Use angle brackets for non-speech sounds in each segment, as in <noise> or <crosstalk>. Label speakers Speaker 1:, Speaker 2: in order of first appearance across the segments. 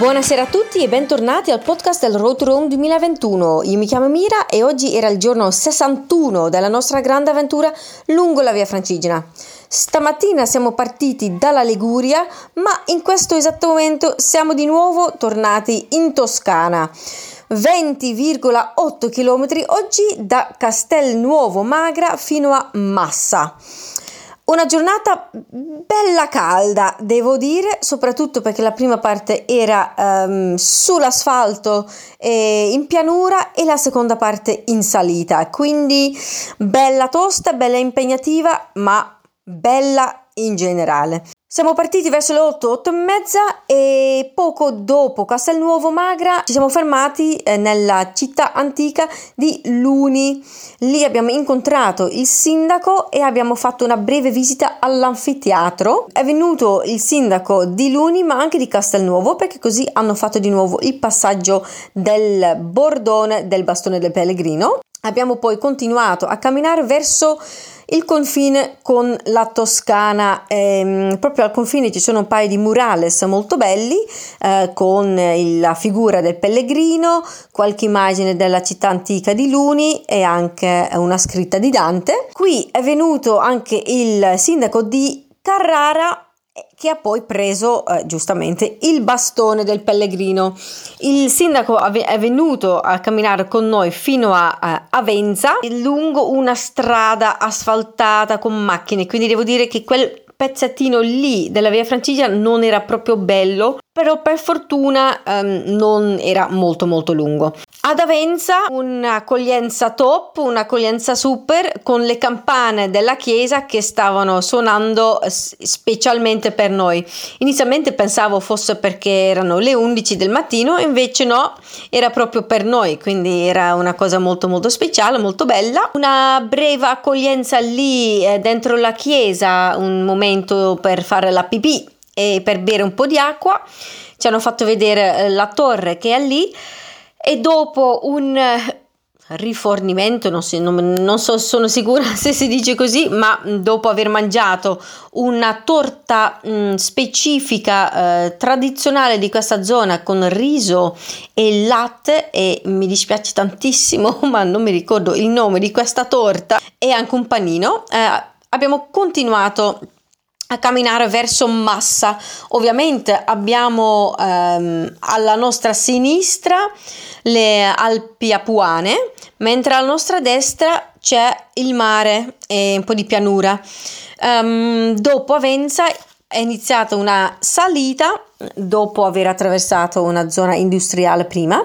Speaker 1: Buonasera a tutti e bentornati al podcast del Road Room 2021. Io mi chiamo Mira e oggi era il giorno 61 della nostra grande avventura lungo la via Francigena. Stamattina siamo partiti dalla Liguria, ma in questo esatto momento siamo di nuovo tornati in Toscana. 20,8 km oggi da Castelnuovo Magra fino a Massa. Una giornata bella calda, devo dire, soprattutto perché la prima parte era um, sull'asfalto e in pianura e la seconda parte in salita, quindi bella tosta, bella impegnativa, ma bella in generale. Siamo partiti verso le 8, 8 e mezza e poco dopo Castelnuovo Magra ci siamo fermati eh, nella città antica di Luni. Lì abbiamo incontrato il sindaco e abbiamo fatto una breve visita all'anfiteatro. È venuto il sindaco di Luni ma anche di Castelnuovo perché così hanno fatto di nuovo il passaggio del bordone del bastone del pellegrino. Abbiamo poi continuato a camminare verso il confine con la Toscana, ehm, proprio al confine ci sono un paio di murales molto belli eh, con il, la figura del pellegrino, qualche immagine della città antica di Luni e anche una scritta di Dante. Qui è venuto anche il sindaco di Carrara che ha poi preso eh, giustamente il bastone del pellegrino. Il sindaco è venuto a camminare con noi fino a, a Avenza lungo una strada asfaltata con macchine, quindi devo dire che quel pezzettino lì della via Francigena non era proprio bello, però per fortuna um, non era molto molto lungo. Ad Avenza un'accoglienza top, un'accoglienza super con le campane della chiesa che stavano suonando specialmente per noi. Inizialmente pensavo fosse perché erano le 11 del mattino, invece no, era proprio per noi, quindi era una cosa molto molto speciale, molto bella. Una breve accoglienza lì eh, dentro la chiesa, un momento per fare la pipì e per bere un po' di acqua. Ci hanno fatto vedere eh, la torre che è lì e dopo un eh, rifornimento, non, so, non, non so, sono sicura <laughs> se si dice così, ma dopo aver mangiato una torta mh, mm, specifica eh, tradizionale di questa zona con riso e latte e mi dispiace tantissimo, <laughs> ma non mi ricordo il nome di questa torta e anche un panino, eh, abbiamo continuato a camminare verso Massa. Ovviamente abbiamo ehm, alla nostra sinistra le Alpi Apuane, mentre alla nostra destra c'è il mare e un po' di pianura. Um, dopo Avenza è iniziata una salita dopo aver attraversato una zona industriale prima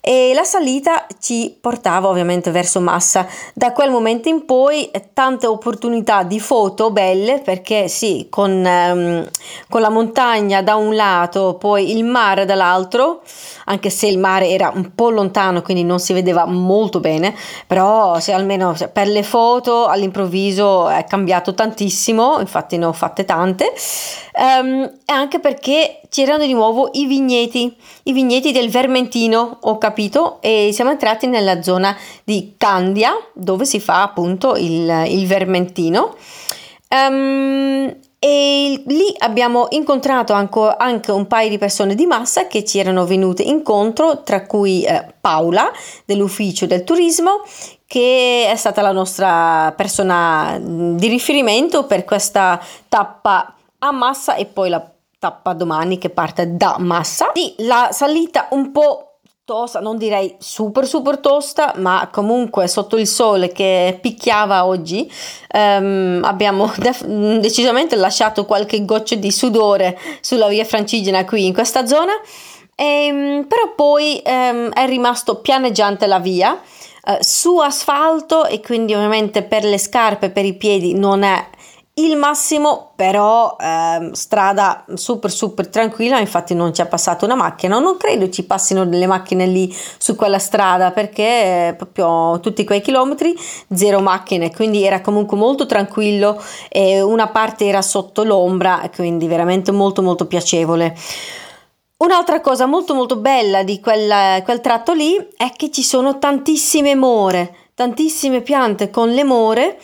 Speaker 1: e la salita ci portava ovviamente verso Massa. Da quel momento in poi tante opportunità di foto belle perché sì, con, um, con la montagna da un lato, poi il mare dall'altro, anche se il mare era un po' lontano quindi non si vedeva molto bene, però se almeno per le foto all'improvviso è cambiato tantissimo, infatti ne ho fatte tante, um, anche perché c'erano di nuovo i vigneti, i vigneti del Vermentino, ho capito, e siamo entrati nella zona di Candia, dove si fa appunto il, il Vermentino. Um, e lì abbiamo incontrato anche, anche, un paio di persone di massa che ci erano venute incontro, tra cui eh, Paola dell'ufficio del turismo, che è stata la nostra persona di riferimento per questa tappa a massa e poi la tappa domani che parte da Massa. Sì, la salita un po' tosta, non direi super super tosta, ma comunque sotto il sole che picchiava oggi um, abbiamo <laughs> def- decisamente lasciato qualche goccia di sudore sulla via Francigena qui in questa zona. Ehm, però poi um, è rimasto pianeggiante la via uh, su asfalto e quindi ovviamente per le scarpe, per i piedi non è il massimo però eh, strada super super tranquilla infatti non ci è passata una macchina. Non credo ci passino delle macchine lì su quella strada perché proprio tutti quei chilometri zero macchine. Quindi era comunque molto tranquillo e una parte era sotto l'ombra quindi veramente molto molto piacevole. Un'altra cosa molto molto bella di quel, quel tratto lì è che ci sono tantissime more, tantissime piante con le more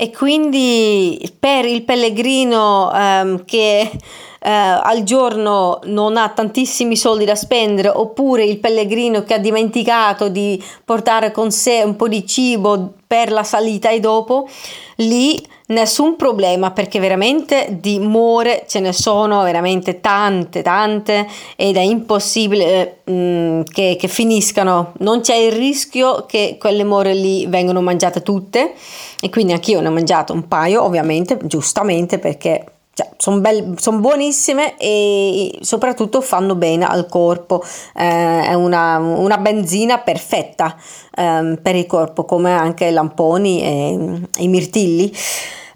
Speaker 1: e quindi per il pellegrino ehm, che eh, al giorno non ha tantissimi soldi da spendere oppure il pellegrino che ha dimenticato di portare con sé un po' di cibo per la salita e dopo, lì nessun problema perché veramente di more ce ne sono veramente tante tante ed è impossibile eh, che, che finiscano. Non c'è il rischio che quelle more lì vengano mangiate tutte e quindi anch'io ne ho mangiato un paio ovviamente giustamente perché cioè, sono son buonissime e soprattutto fanno bene al corpo, eh, è una, una, benzina perfetta eh, per il corpo come anche i lamponi e, e i mirtilli.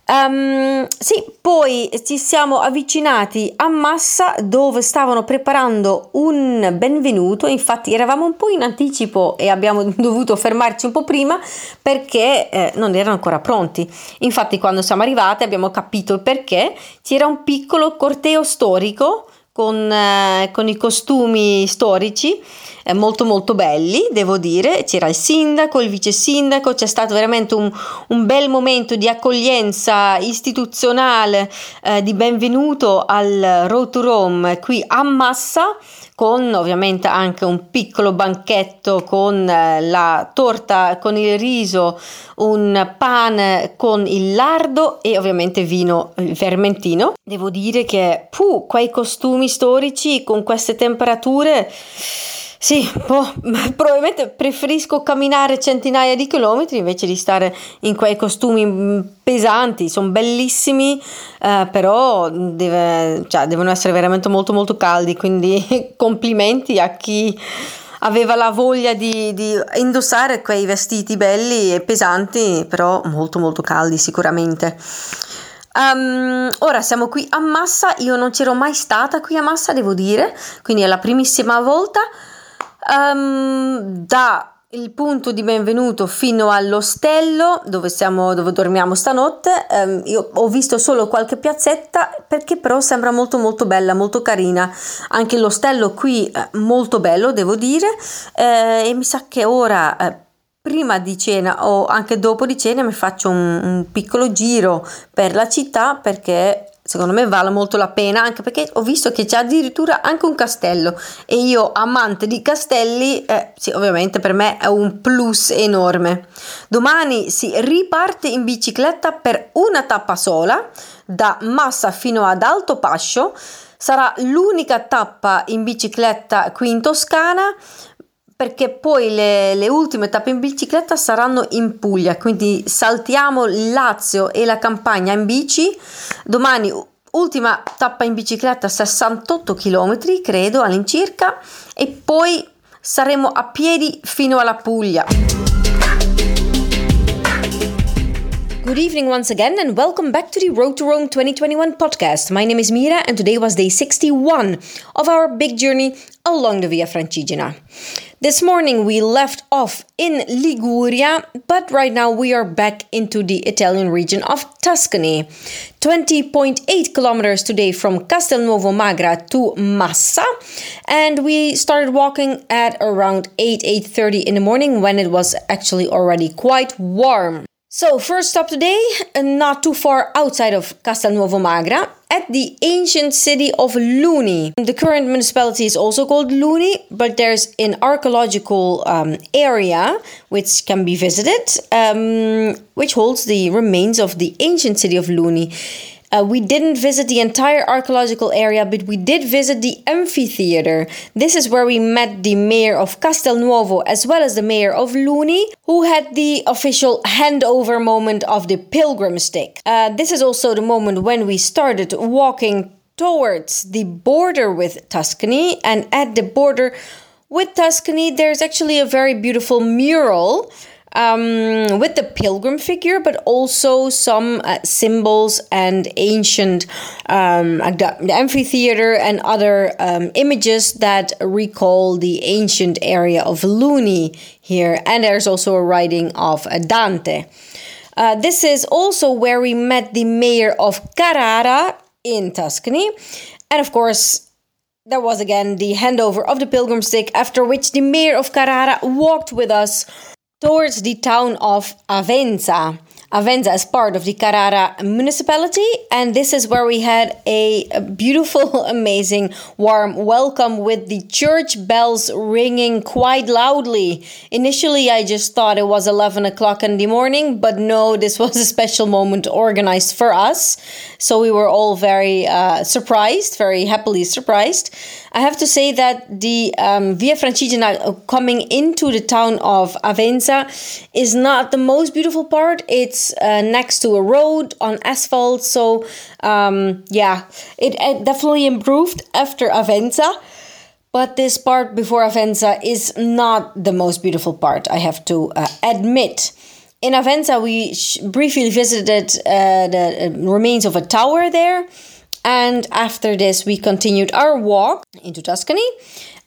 Speaker 1: Um, sì, poi ci siamo avvicinati a Massa dove stavano preparando un benvenuto, infatti eravamo un po' in anticipo e abbiamo <laughs> dovuto fermarci un po' prima perché eh, non erano ancora pronti. Infatti quando siamo arrivati abbiamo capito il perché, c'era un piccolo corteo storico con, eh, con i costumi storici eh, molto molto belli, devo dire. C'era il sindaco, il vice sindaco, c'è stato veramente un, un bel momento di accoglienza istituzionale, eh, di benvenuto al Road to Rome qui a Massa con ovviamente anche un piccolo banchetto con eh, la torta con il riso, un pane con il lardo e ovviamente vino fermentino. Devo dire che puh, quei costumi storici con queste temperature sì, boh, probabilmente preferisco camminare centinaia di chilometri invece di stare in quei costumi mm, pesanti, sono bellissimi, eh, però deve, cioè, devono essere veramente molto molto caldi, quindi <laughs> complimenti a chi aveva la voglia di, di, indossare quei vestiti belli e pesanti, però molto molto caldi sicuramente. Um, ora siamo qui a Massa, io non c'ero mai stata qui a Massa, devo dire, quindi è la primissima volta. Um, da il punto di benvenuto fino all'ostello dove, siamo, dove dormiamo stanotte. Um, io ho visto solo qualche piazzetta perché però sembra molto molto bella, molto carina. Anche l'ostello qui molto bello, devo dire. Eh, e mi sa che ora... Eh, prima di cena o anche dopo di cena mi faccio un, un piccolo giro per la città perché secondo me vale molto la pena anche perché ho visto che c'è addirittura anche un castello. E io amante di castelli eh, sì ovviamente per me è un plus enorme. Domani si riparte in bicicletta per una tappa sola da Massa fino ad Alto Pascio. Sarà l'unica tappa in bicicletta qui in Toscana perché poi le, le, ultime tappe in bicicletta saranno in Puglia, quindi saltiamo il Lazio e la campagna in bici. Domani ultima tappa in bicicletta 68 km, credo all'incirca, e poi saremo a piedi fino alla Puglia. Good evening once again, and welcome back to the Road to Rome 2021 podcast. My name is Mira, and today was day 61 of our big journey along the Via Francigena. This morning we left off in Liguria, but right now we are back into the Italian region of Tuscany. 20.8 kilometers today from Castelnuovo Magra to Massa, and we started walking at around 8 8:30 in the morning when it was actually already quite warm. So, first stop today, not too far outside of Castelnuovo Magra, at the ancient city of Luni. The current municipality is also called Luni, but there's an archaeological um, area which can be visited, um, which holds the remains of the ancient city of Luni. Uh, we didn't visit the entire archaeological area, but we did visit the amphitheater. This is where we met the mayor of Castelnuovo as well as the mayor of Luni, who had the official handover moment of the pilgrim stick. Uh, this is also the moment when we started walking towards the border with Tuscany, and at the border with Tuscany, there's actually a very beautiful mural um, with the pilgrim figure, but also some uh, symbols and ancient um, the amphitheater and other um, images that recall the ancient area of Luni here. And there's also a writing of uh, Dante. Uh, this is also where we met the mayor of Carrara in Tuscany. And of course, there was again the handover of the pilgrim stick, after which the mayor of Carrara walked with us towards the town of Avenza. Avenza as part of the Carrara municipality, and this is where we had a, a, beautiful, <laughs> amazing, warm welcome with the church bells ringing quite loudly. Initially, I just thought it was 11 o'clock in the morning, but no, this <laughs> was a special moment organized for us. So we were all very uh, surprised, very happily surprised. I have to say that the um, Via Francigena uh, coming into the town of Avenza is not the most beautiful part. It's uh, next to a road on asphalt, so um, yeah, it, it definitely improved after Avenza. But this part before Avenza is not the most beautiful part, I have to uh, admit. In Avenza, we briefly visited uh, the uh, remains of a tower there and after this, we continued our walk into Tuscany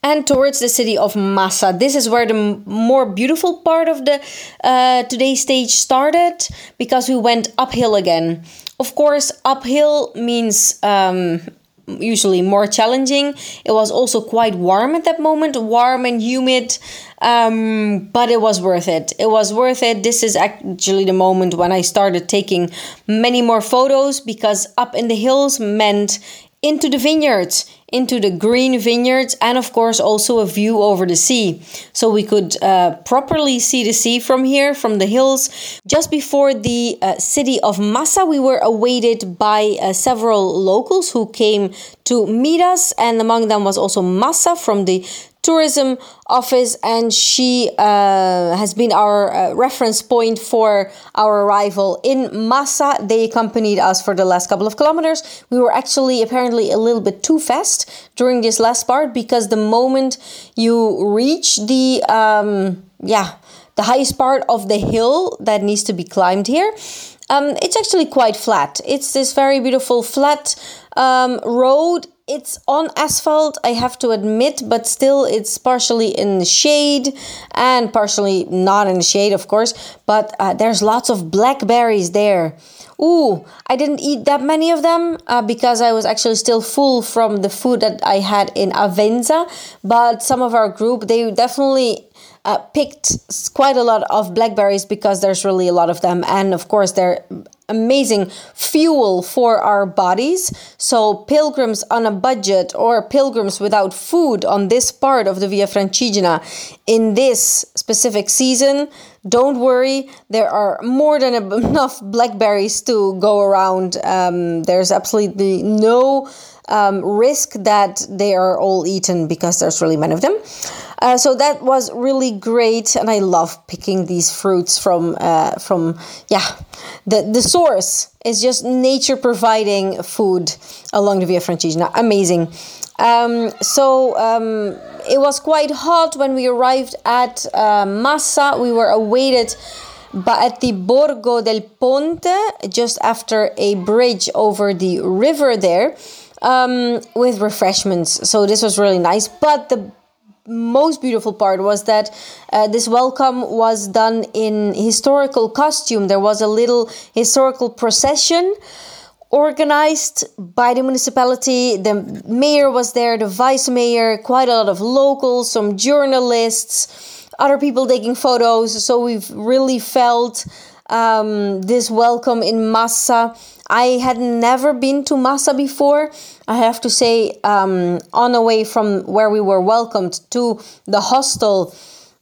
Speaker 1: and towards the city of Massa. This is where the more beautiful part of the uh, today's stage started because we went uphill again. Of course, uphill means um, usually more challenging. It was also quite warm at that moment, warm and humid, um, but it was worth it. It was worth it. This is actually the moment when I started taking many more photos because up in the hills meant into the vineyards, into the green vineyards, and of course also a view over the sea. So we could uh, properly see the sea from here, from the hills. Just before the uh, city of Massa, we were awaited by uh, several locals who came to meet us, and among them was also Massa from the tourism office, and she uh, has been our uh, reference point for our arrival in Massa. They accompanied us for the last couple of kilometers. We were actually apparently a little bit too fast during this last part because the moment you reach the um, yeah the highest part of the hill that needs to be climbed here. Um, it's actually quite flat. It's this very beautiful flat um, road it's on asphalt, I have to admit, but still it's partially in the shade and partially not in the shade, of course. But uh, there's lots of blackberries there. Ooh, I didn't eat that many of them uh, because I was actually still full from the food that I had in Avenza. But some of our group, they definitely uh, picked quite a lot of blackberries because there's really a lot of them. And of course, they're amazing fuel for our bodies. So, pilgrims on a budget or pilgrims without food on this part of the Via Francigena in this specific season, don't worry, there are more than <laughs> enough blackberries to go around. Um, there's absolutely no um, risk that they are all eaten because there's really many of them. Uh, so that was really great, and I love picking these fruits from uh, from yeah, the the source is just nature providing food along the Via Francigena. Amazing. Um, so um, it was quite hot when we arrived at uh, Massa. We were awaited but at the Borgo del Ponte, just after a bridge over the river there, um, with refreshments. So this was really nice. But the most beautiful part was that uh, this welcome was done in historical costume. There was a little historical procession organized by the municipality. The mayor was there, the vice mayor, quite a lot of locals, some journalists, other people taking photos. So we've really felt um, this welcome in Massa I had never been to Massa before. I have to say, um, on the way from where we were welcomed to the hostel,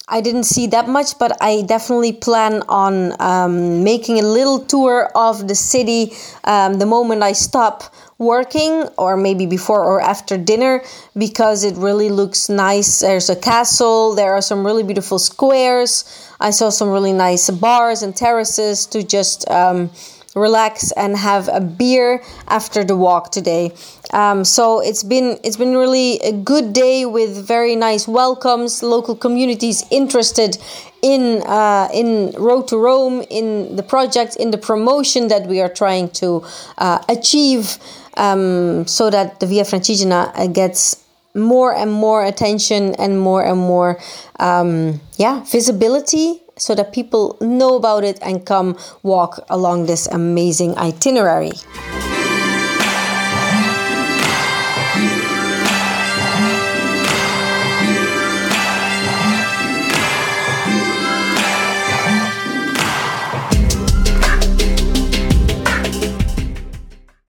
Speaker 1: I didn't see that much, but I definitely plan on um, making a little tour of the city um, the moment I stop working, or maybe before or after dinner, because it really looks nice. There's a castle, there are some really beautiful squares. I saw some really nice bars and terraces to just um, relax and have a beer after the walk today. Um, so it's been it's been really a good day with very nice welcomes, local communities interested in uh, in Road to Rome, in the project, in the promotion that we are trying to uh, achieve, um, so that the Via Francigena uh, gets more and more attention and more and more um, yeah visibility so that people know about it and come walk along this amazing itinerary.